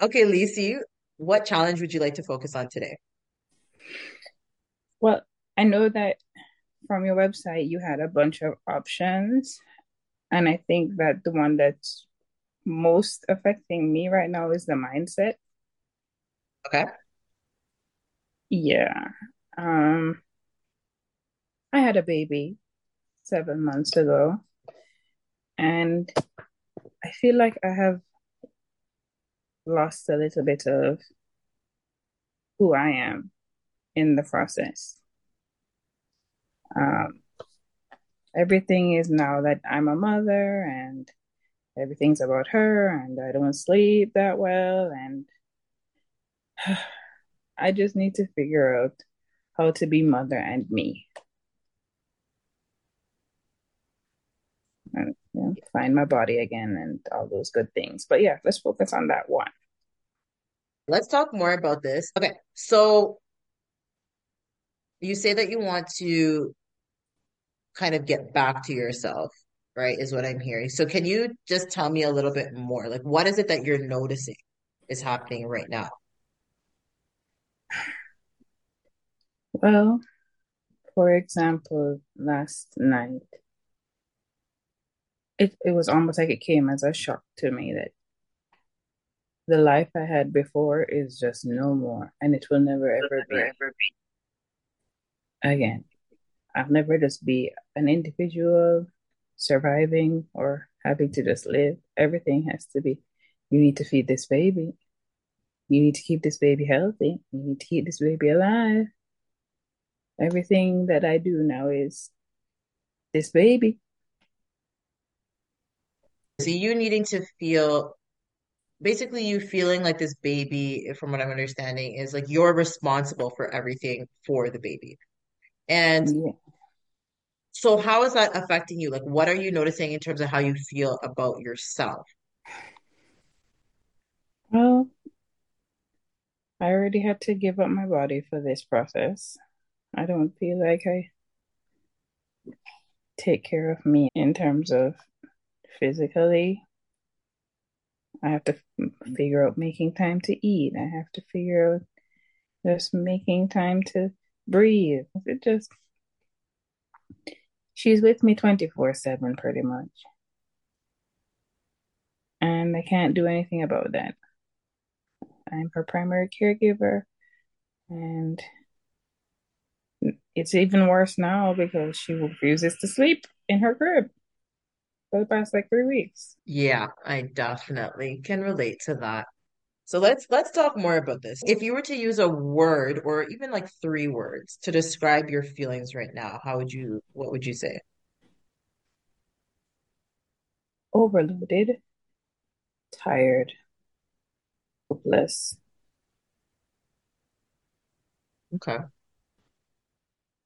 Okay, Lisi, what challenge would you like to focus on today? Well, I know that from your website you had a bunch of options, and I think that the one that's most affecting me right now is the mindset. Okay. Yeah. Um, I had a baby seven months ago, and I feel like I have lost a little bit of who I am in the process. Um, everything is now that I'm a mother and everything's about her and I don't sleep that well and I just need to figure out how to be mother and me and you know, find my body again and all those good things. But yeah, let's focus on that one. Let's talk more about this. Okay, so you say that you want to kind of get back to yourself, right? Is what I'm hearing. So can you just tell me a little bit more? Like, what is it that you're noticing is happening right now? Well, for example, last night, it, it was almost like it came as a shock to me that the life I had before is just no more and it will never ever be Ever be. again. I'll never just be an individual surviving or having to just live. Everything has to be, you need to feed this baby. You need to keep this baby healthy. You need to keep this baby alive. Everything that I do now is this baby. So you needing to feel basically you feeling like this baby, from what I'm understanding, is like you're responsible for everything for the baby. And Yeah. so how is that affecting you? Like what are you noticing in terms of how you feel about yourself? Well, I already had to give up my body for this process. I don't feel like I take care of me in terms of physically. I have to figure out making time to eat. I have to figure out just making time to breathe. It just, she's with me 24/7 pretty much. And I can't do anything about that. I'm her primary caregiver, and it's even worse now because she refuses to sleep in her crib for the past like three weeks. Yeah, I definitely can relate to that. So let's let's talk more about this. If you were to use a word or even like three words to describe your feelings right now, how would you what would you say? Overloaded, tired, hopeless. Okay.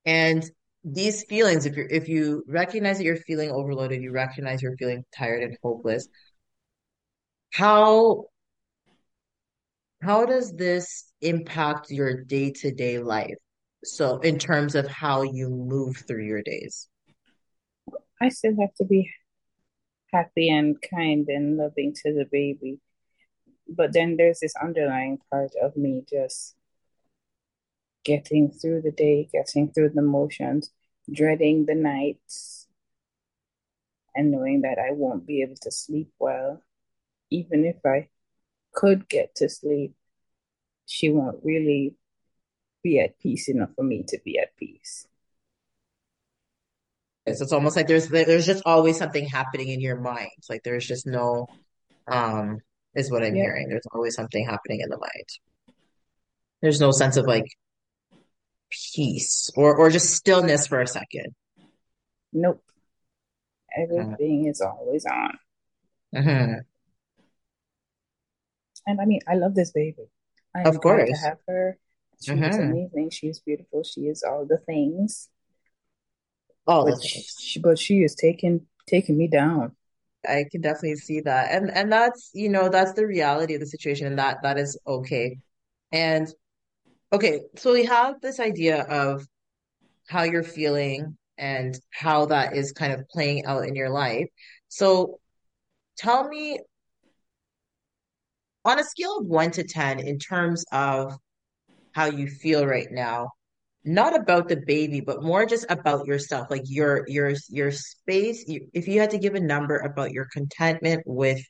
And these feelings, if you're if you recognize that you're feeling overloaded, you recognize you're feeling tired and hopeless, how how does this impact your day-to-day life? So in terms of how you move through your days. I still have to be happy and kind and loving to the baby. But then there's this underlying part of me just getting through the day, getting through the motions, dreading the nights, and knowing that I won't be able to sleep well. Even if I could get to sleep, she won't really be at peace enough for me to be at peace. It's, it's almost like there's there's just always something happening in your mind. Like there's just no um is what I'm Yep. hearing. There's always something happening in the mind. There's no sense of like peace or or just stillness for a second. Nope. Uh, Everything is always on. mhm. And I mean, I love this baby. I Of glad to have her. She is hmm amazing. She is beautiful. She is all the things. All the But things. she, but she is taking taking me down. I can definitely see that. And and that's, you know, that's the reality of the situation and that that is okay. And okay, so we have this idea of how you're feeling and how that is kind of playing out in your life. So tell me on a scale of one to 10, in terms of how you feel right now, not about the baby, but more just about yourself, like your your your space. If you had to give a number about your contentment with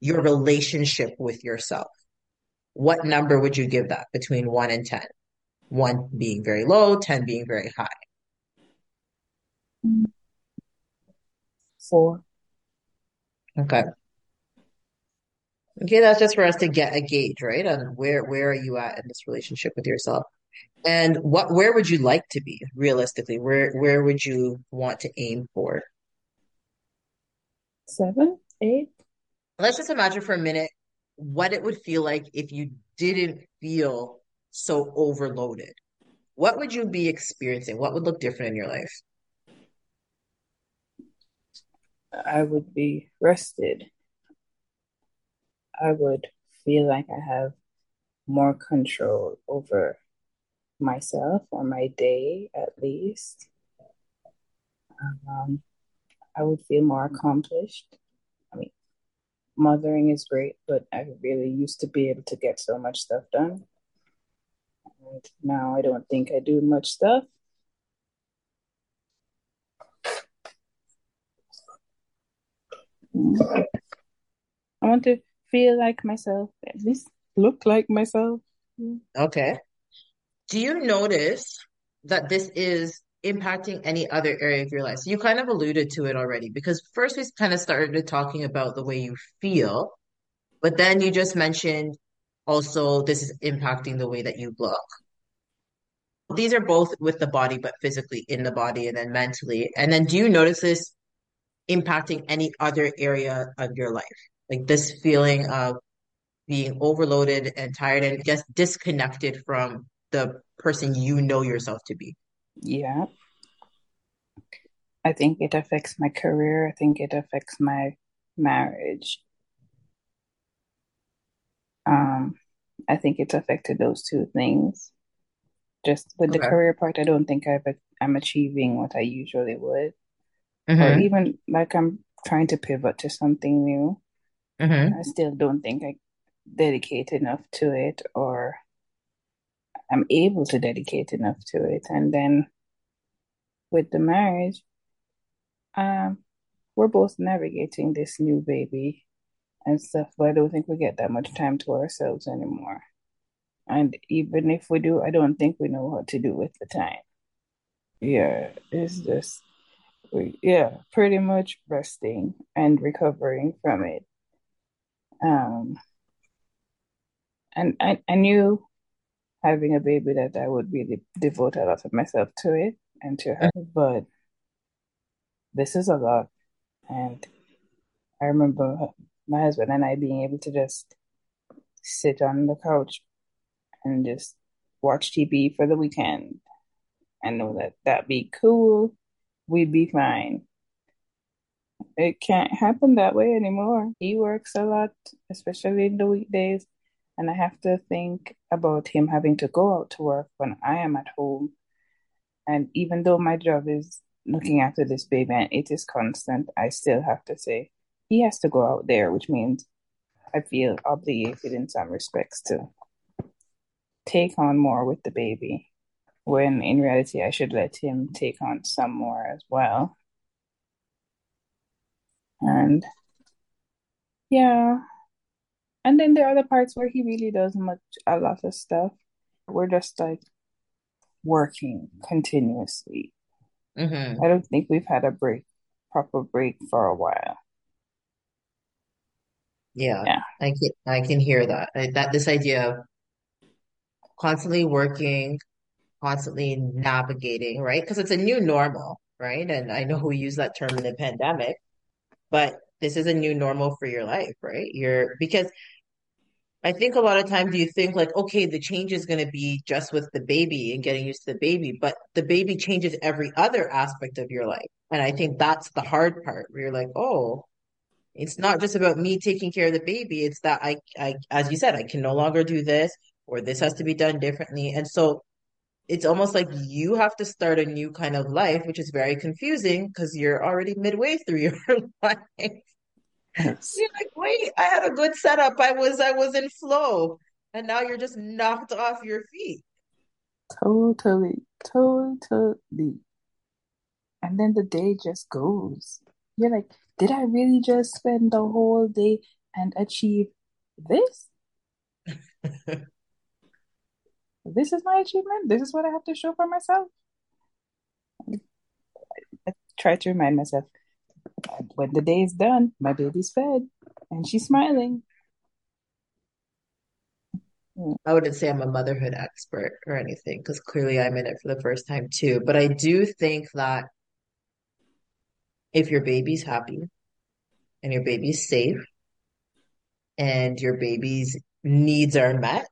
your relationship with yourself, what number would you give that between one and 10? One being very low, 10 being very high. Four. Okay. Okay, that's just for us to get a gauge, right? On where where are you at in this relationship with yourself? And what where would you like to be realistically? Where where would you want to aim for? Seven, eight. Let's just imagine for a minute what it would feel like if you didn't feel so overloaded. What would you be experiencing? What would look different in your life? I would be rested. I would feel like I have more control over myself or my day at least. Um, I would feel more accomplished. I mean, mothering is great, but I really used to be able to get so much stuff done. And now I don't think I do much stuff. Mm. I want to feel like myself, at least look like myself. Okay. Do you notice that this is impacting any other area of your life? So you kind of alluded to it already because first we kind of started talking about the way you feel, but then you just mentioned also this is impacting the way that you look. These are both with the body, but physically in the body and then mentally. And then do you notice this impacting any other area of your life? Like this feeling of being overloaded and tired and just disconnected from the person you know yourself to be. Yeah. I think it affects my career. I think it affects my marriage. Um, I think it's affected those two things. Just with the career part, I don't think I've, I'm achieving what I usually would, or Mm-hmm. even like I'm trying to pivot to something new. Mm-hmm. I still don't think I dedicate enough to it, or I'm able to dedicate enough to it. And then with the marriage, um, we're both navigating this new baby and stuff, but I don't think we get that much time to ourselves anymore. And even if we do, I don't think we know what to do with the time. Yeah, it's just, we, yeah, pretty much resting and recovering from it. Um, and I, I knew having a baby that I would really devote a lot of myself to it and to her, mm-hmm. but this is a lot. And I remember my husband and I being able to just sit on the couch and just watch TV for the weekend and know that that'd be cool. We'd be fine. It can't happen that way anymore. He works a lot, especially in the weekdays, and I have to think about him having to go out to work when I am at home. And even though my job is looking after this baby and it is constant, I still have to say he has to go out there, which means I feel obligated in some respects to take on more with the baby, when in reality I should let him take on some more as well. And yeah, and then there are the parts where he really does much a lot of stuff. We're just like working continuously. Mm-hmm. I don't think we've had a break, proper break for a while. Yeah, Yeah. I can I can hear that. I, that this idea of constantly working, constantly navigating, right? Because it's a new normal, right? And I know we use that term in the pandemic, but this is a new normal for your life, right? You're because I think a lot of times you think like, okay, the change is going to be just with the baby and getting used to the baby, but the baby changes every other aspect of your life. And I think that's the hard part where you're like, oh, it's not just about me taking care of the baby. It's that I, I, as you said, I can no longer do this or this has to be done differently. And so it's almost like you have to start a new kind of life, which is very confusing because you're already midway through your life. Yes, You're like, wait, I had a good setup. I was I was in flow. And now you're just knocked off your feet. totally, totally. And then the day just goes. You're like, did I really just spend the whole day and achieve this? This is my achievement. This is what I have to show for myself. I try to remind myself when the day is done, my baby's fed and she's smiling. I wouldn't say I'm a motherhood expert or anything because clearly I'm in it for the first time too. But I do think that if your baby's happy and your baby's safe and your baby's needs are met,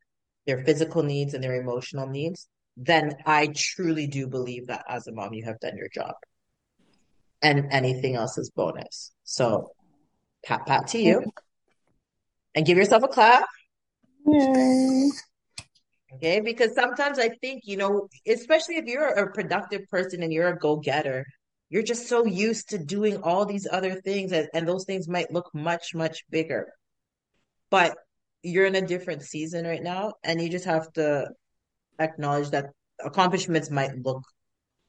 their physical needs and their emotional needs, then I truly do believe that as a mom, you have done your job. And anything else is bonus. So pat pat to you and give yourself a clap. Yay. Okay, because sometimes I think, you know, especially if you're a productive person and you're a go-getter, you're just so used to doing all these other things, and, and those things might look much, much bigger. But you're in a different season right now, and you just have to acknowledge that accomplishments might look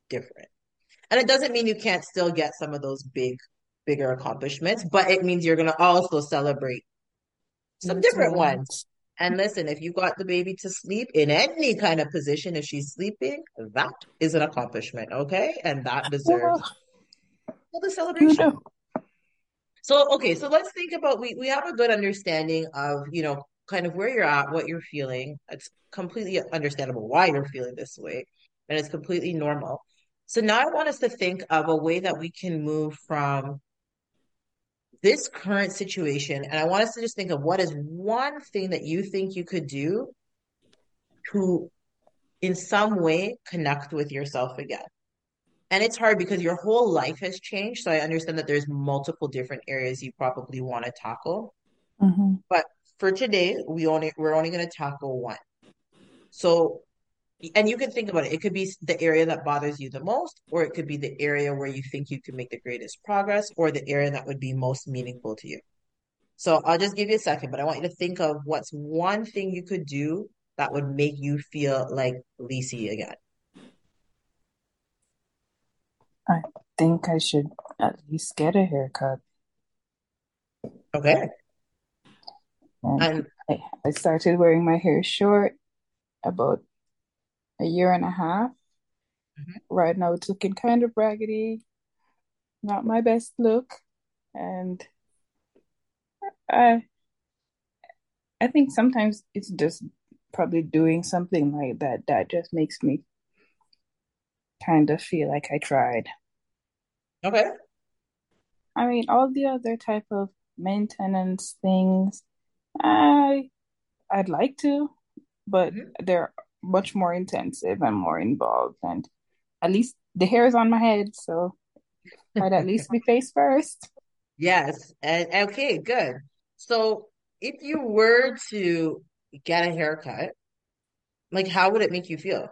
different. And it doesn't mean you can't still get some of those big, bigger accomplishments, but it means you're going to also celebrate some different Little ones. And listen, if you got the baby to sleep in any kind of position, if she's sleeping, that is an accomplishment, okay? And that deserves Well, all the celebration. So, okay, so let's think about we we have a good understanding of, you know, kind of where you're at, what you're feeling. It's completely understandable why you're feeling this way, and it's completely normal. So now I want us to think of a way that we can move from this current situation, and I want us to just think of what is one thing that you think you could do to in some way connect with yourself again. And it's hard because your whole life has changed. So I understand that there's multiple different areas you probably want to tackle. Mhm. But for today, we only we're only going to tackle one. So and you can think about it. It could be the area that bothers you the most, or it could be the area where you think you can make the greatest progress, or the area that would be most meaningful to you. So I'll just give you a second, but I want you to think of what's one thing you could do that would make you feel like Lisi again. I think I should at least get a haircut. Okay. And And I, I started wearing my hair short about a year and a half. Mhm. Right now, it's looking kind of raggedy, not my best look. And I I think sometimes it's just probably doing something like that that just makes me kind of feel like I tried. okay. I mean, all the other type of maintenance things, I I'd like to, but Mhm. they're much more intensive and more involved. And at least the hair is on my head, so I'd at least be face first. Yes. And okay, good. So if you were to get a haircut, like how would it make you feel?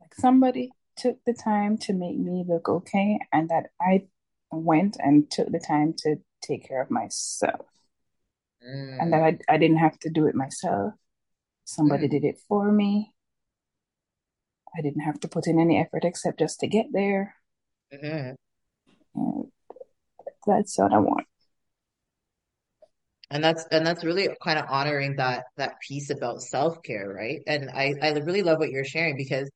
Like somebody took the time to make me look okay, and that I went and took the time to take care of myself, and that Mm, I I didn't have to do it myself. Somebody mm, did it for me. I didn't have to put in any effort except just to get there. mhm. That's what I want. And that's and that's really kind of honoring that that piece about self-care, right? And I I really love what you're sharing because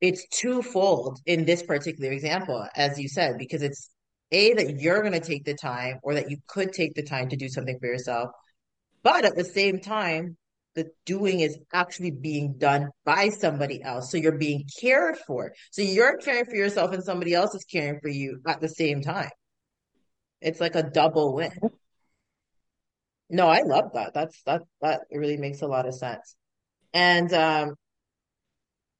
it's twofold in this particular example, as you said, because it's A, that you're going to take the time or that you could take the time to do something for yourself. But at the same time, the doing is actually being done by somebody else. So you're being cared for. So you're caring for yourself and somebody else is caring for you at the same time. It's like a double win. No, I love that. That's that that really makes a lot of sense. And um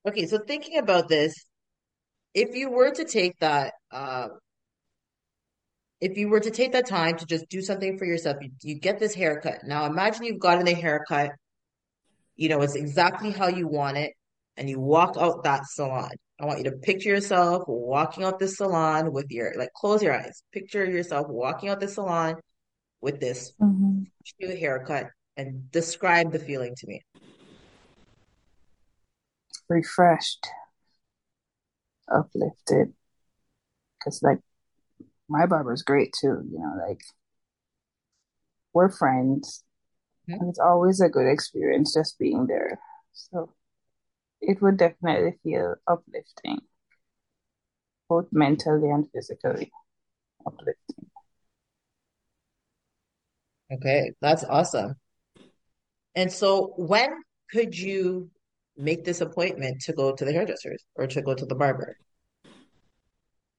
okay, so thinking about this, if you were to take that uh if you were to take that time to just do something for yourself, you, you get this haircut. Now imagine you've gotten the haircut, you know, it's exactly how you want it, and you walk out that salon. I want you to picture yourself walking out the salon with your, like, close your eyes. Picture yourself walking out the salon with this hmm new haircut and describe the feeling to me. Refreshed, uplifted, because like my barber's great too. You know, like we're friends. Mm-hmm. and it's always a good experience just being there. So it would definitely feel uplifting, both mentally and physically uplifting. Okay, that's awesome. And so when could you make this appointment to go to the hairdressers or to go to the barber?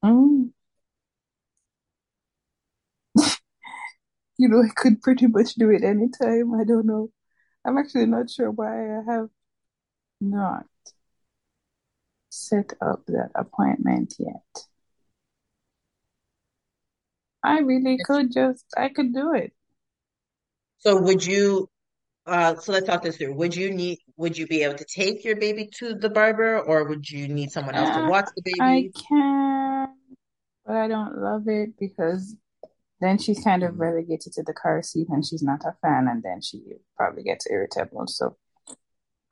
Mm. You know, I could pretty much do it anytime. I don't know. I'm actually not sure why I have not set up that appointment yet. I really could just, I could do it. So would you, uh, so let's talk this through. Would you need, would you be able to take your baby to the barber or would you need someone else to Uh, watch the baby? I can, but I don't love it because then she's kind of relegated to the car seat and she's not a fan, and then she probably gets irritable. So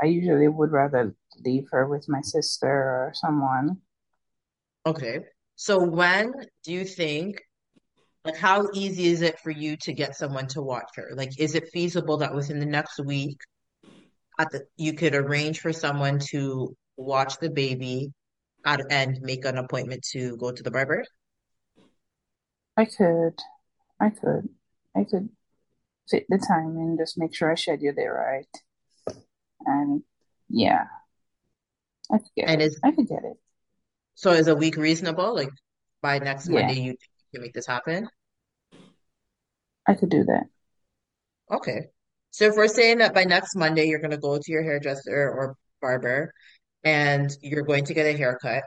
I usually would rather leave her with my sister or someone. Okay. So when do you think, like, how easy is it for you to get someone to watch her? Like, is it feasible that within the next week at the, you could arrange for someone to watch the baby at, and make an appointment to go to the barber? I could, I could, I could fit the time and just make sure I schedule it right. And yeah, I could get And it. is I could get it. so is a week reasonable? Like by next Monday, Yeah, you think you can make this happen? I could do that. Okay. So if we're saying that by next Monday, you're going to go to your hairdresser or barber and you're going to get a haircut.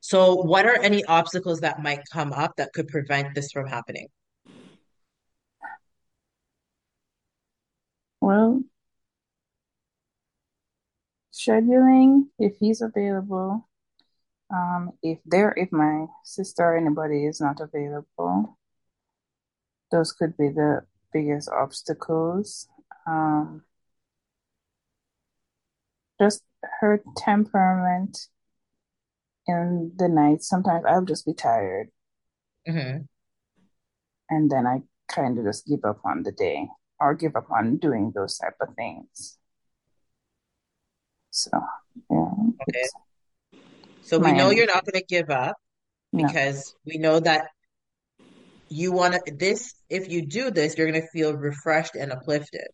So what are any obstacles that might come up that could prevent this from happening? Well, scheduling, if he's available, um, if there, if my sister or anybody is not available, those could be the biggest obstacles. Um, just her temperament in the night. Sometimes I'll just be tired, hmm and then I kind of just give up on the day or give up on doing those type of things. So, yeah, Okay. So we know you're not going to give up No. because we know that you want to, this, if you do this, you're going to feel refreshed and uplifted.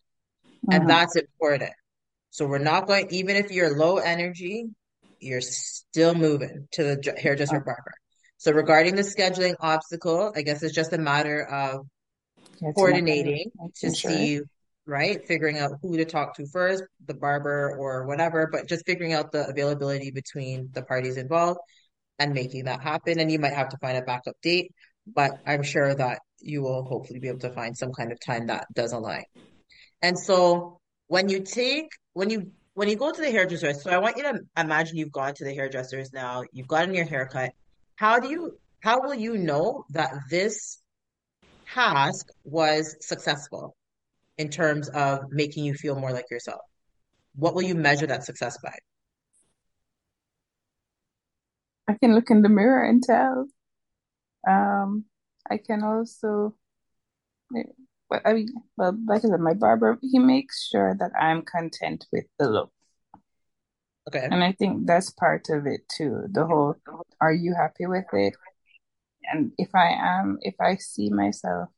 And hmm that's important. So we're not going, even if you're low energy, you're still moving to the dr- hairdresser Okay. barber. So regarding the scheduling obstacle, I guess it's just a matter of Coordinating to see, right? Figuring out who to talk to first, the barber or whatever, but just figuring out the availability between the parties involved and making that happen. And you might have to find a backup date, but I'm sure that you will hopefully be able to find some kind of time that does align. And so when you take when you when you go to the hairdresser, so I want you to imagine you've gone to the hairdressers now, you've gotten your haircut. How do you how will you know that this task was successful in terms of making you feel more like yourself? What will you measure that success by? I can look in the mirror and tell. Um, I can also, but I mean, well, like I said, my barber, he makes sure that I'm content with the look. Okay. And I think that's part of it too. The whole, are you happy with it? And if I am, if I see myself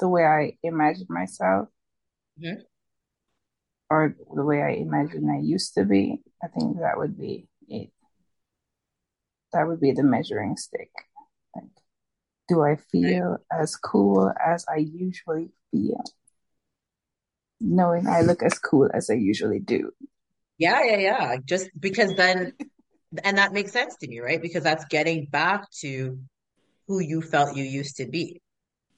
the way I imagine myself Mhm. or the way I imagine I used to be, I think that would be it. That would be the measuring stick. Like, do I Right. feel as cool as I usually feel? Knowing I look as cool as I usually do. Yeah, yeah, yeah. Just because then, and that makes sense to me, right? Because that's getting back to who you felt you used to be.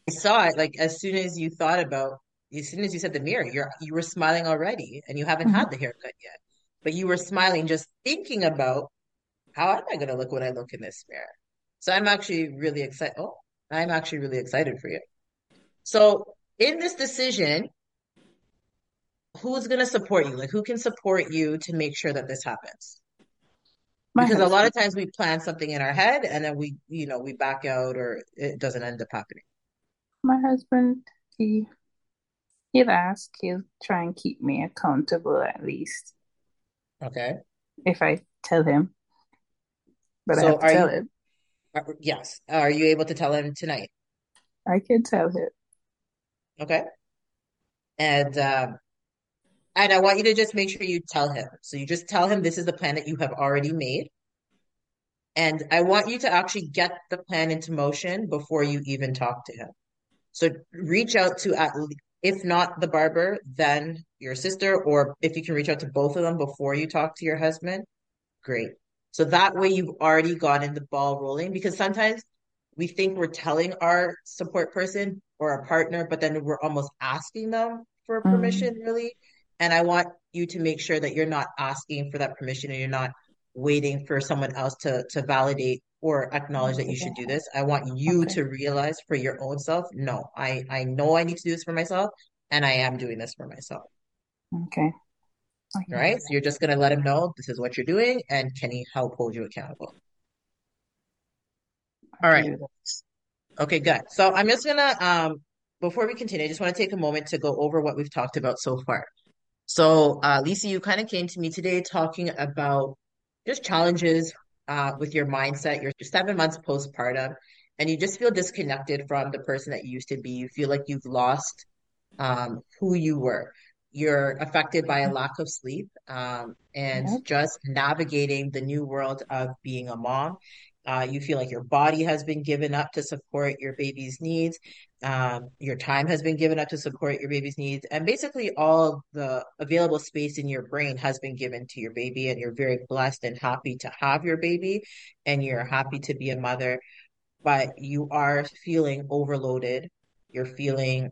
I saw it like as soon as you thought about, as soon as you said the mirror, you're you were smiling already, and you haven't Mhm. had the haircut yet, but you were smiling just thinking about how am I going to look when I look in this mirror? So I'm actually really excited. Oh, I'm actually really excited for you. So in this decision, who's going to support you? Like who can support you to make sure that this happens? My Because a lot of times we plan something in our head and then we, you know, we back out or it doesn't end up happening. My husband, he he'll ask, he'll try and keep me accountable at least Okay. if I tell him, but I So have to tell you, him. are, yes, are you able to tell him tonight? I can tell him. Okay. And um, and I want you to just make sure you tell him. So you just tell him this is the plan that you have already made. And I want you to actually get the plan into motion before you even talk to him. So reach out to at least, if not the barber, then your sister, or if you can reach out to both of them before you talk to your husband, great. So that way you've already gotten the ball rolling because sometimes we think we're telling our support person or our partner, but then we're almost asking them for permission, Mm, really. And I want you to make sure that you're not asking for that permission and you're not waiting for someone else to to validate or acknowledge that you should do this. I want you okay, to realize for your own self, no, I I know I need to do this for myself, and I am doing this for myself. okay. I All can do right. So you're just gonna let him know this is what you're doing, and can he help hold you accountable? All right. Okay, good. So I'm just gonna um before we continue, I just want to take a moment to go over what we've talked about so far. So, uh, Lisa, you kind of came to me today talking about just challenges uh, with your mindset. You're seven months postpartum, and you just feel disconnected from the person that you used to be. You feel like you've lost um, who you were. You're affected by a lack of sleep um, and Yep. just navigating the new world of being a mom. Uh, you feel like your body has been given up to support your baby's needs. Um, your time has been given up to support your baby's needs. And basically, all the available space in your brain has been given to your baby. And you're very blessed and happy to have your baby. And you're happy to be a mother. But you are feeling overloaded. You're feeling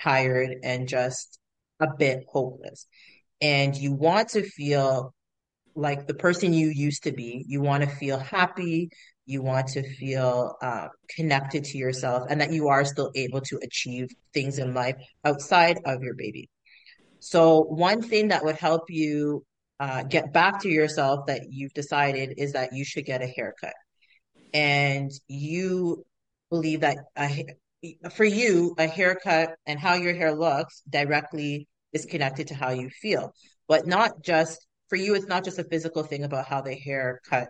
tired and just a bit hopeless. And you want to feel like the person you used to be. You want to feel happy. You want to feel uh, connected to yourself and that you are still able to achieve things in life outside of your baby. So, one thing that would help you uh, get back to yourself that you've decided is that you should get a haircut and you believe that a, for you, a haircut and how your hair looks directly is connected to how you feel. But not just for you, it's not just a physical thing about how the haircut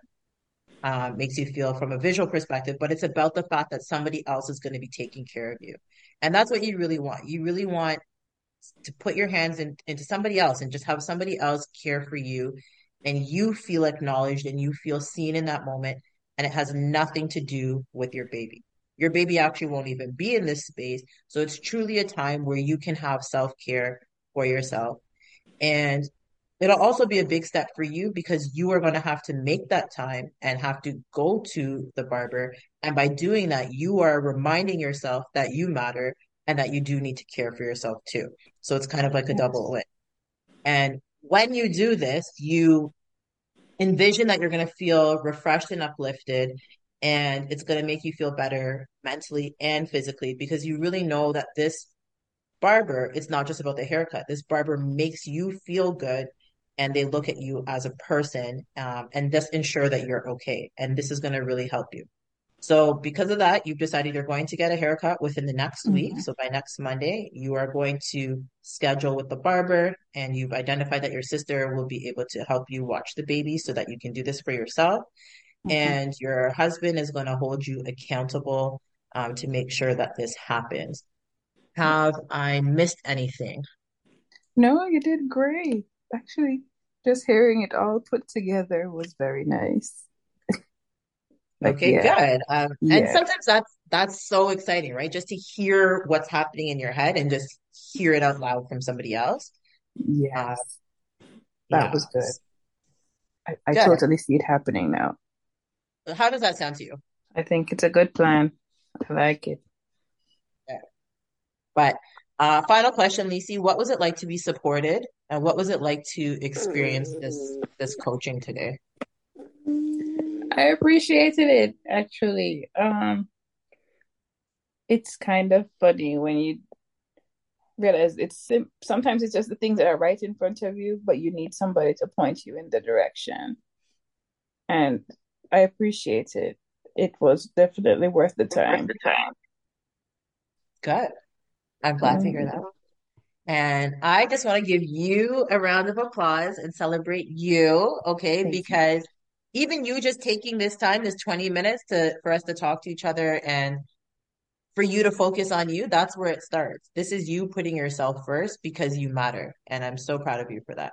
um, makes you feel from a visual perspective, but it's about the fact that somebody else is going to be taking care of you. And that's what you really want. You really want to put your hands in, into somebody else and just have somebody else care for you and you feel acknowledged and you feel seen in that moment and it has nothing to do with your baby your baby actually won't even be in this space so it's truly a time where you can have self-care for yourself and it'll also be a big step for you because you are going to have to make that time and have to go to the barber. And by doing that, you are reminding yourself that you matter and that you do need to care for yourself too. So it's kind of like a double win. And when you do this, you envision that you're going to feel refreshed and uplifted. And it's going to make you feel better mentally and physically because you really know that this barber, it's not just about the haircut. This barber makes you feel good and they look at you as a person um, and just ensure that you're okay. And this is going to really help you. So, because of that, you've decided you're going to get a haircut within the next week. hmm So, by next Monday, you are going to schedule with the barber, and you've identified that your sister will be able to help you watch the baby so that you can do this for yourself. hmm And your husband is going to hold you accountable um, to make sure that this happens. Have I missed anything? No, you did great. Actually, just hearing it all put together was very nice. Like, Okay, yeah, good. Um, and sometimes that's that's so exciting, right? Just to hear what's happening in your head and just hear it out loud from somebody else. Uh, yes, that yeah, was good. I, I good. totally see it happening now. How does that sound to you? I think it's a good plan. I like it. Yeah. But uh, final question, Lisi, what was it like to be supported, and what was it like to experience this this coaching today? I appreciated it actually. Um, it's kind of funny when you realize it's sim sometimes it's just the things that are right in front of you, but you need somebody to point you in the direction. And I appreciate it. It was definitely worth the Worth time. the time. Good. I'm glad to hear that. Mm, And I just want to give you a round of applause and celebrate you, okay? thank you. Because even you just taking this time, this 20 minutes to for us to talk to each other and for you to focus on you, that's where it starts. This is you putting yourself first because you matter. And I'm so proud of you for that.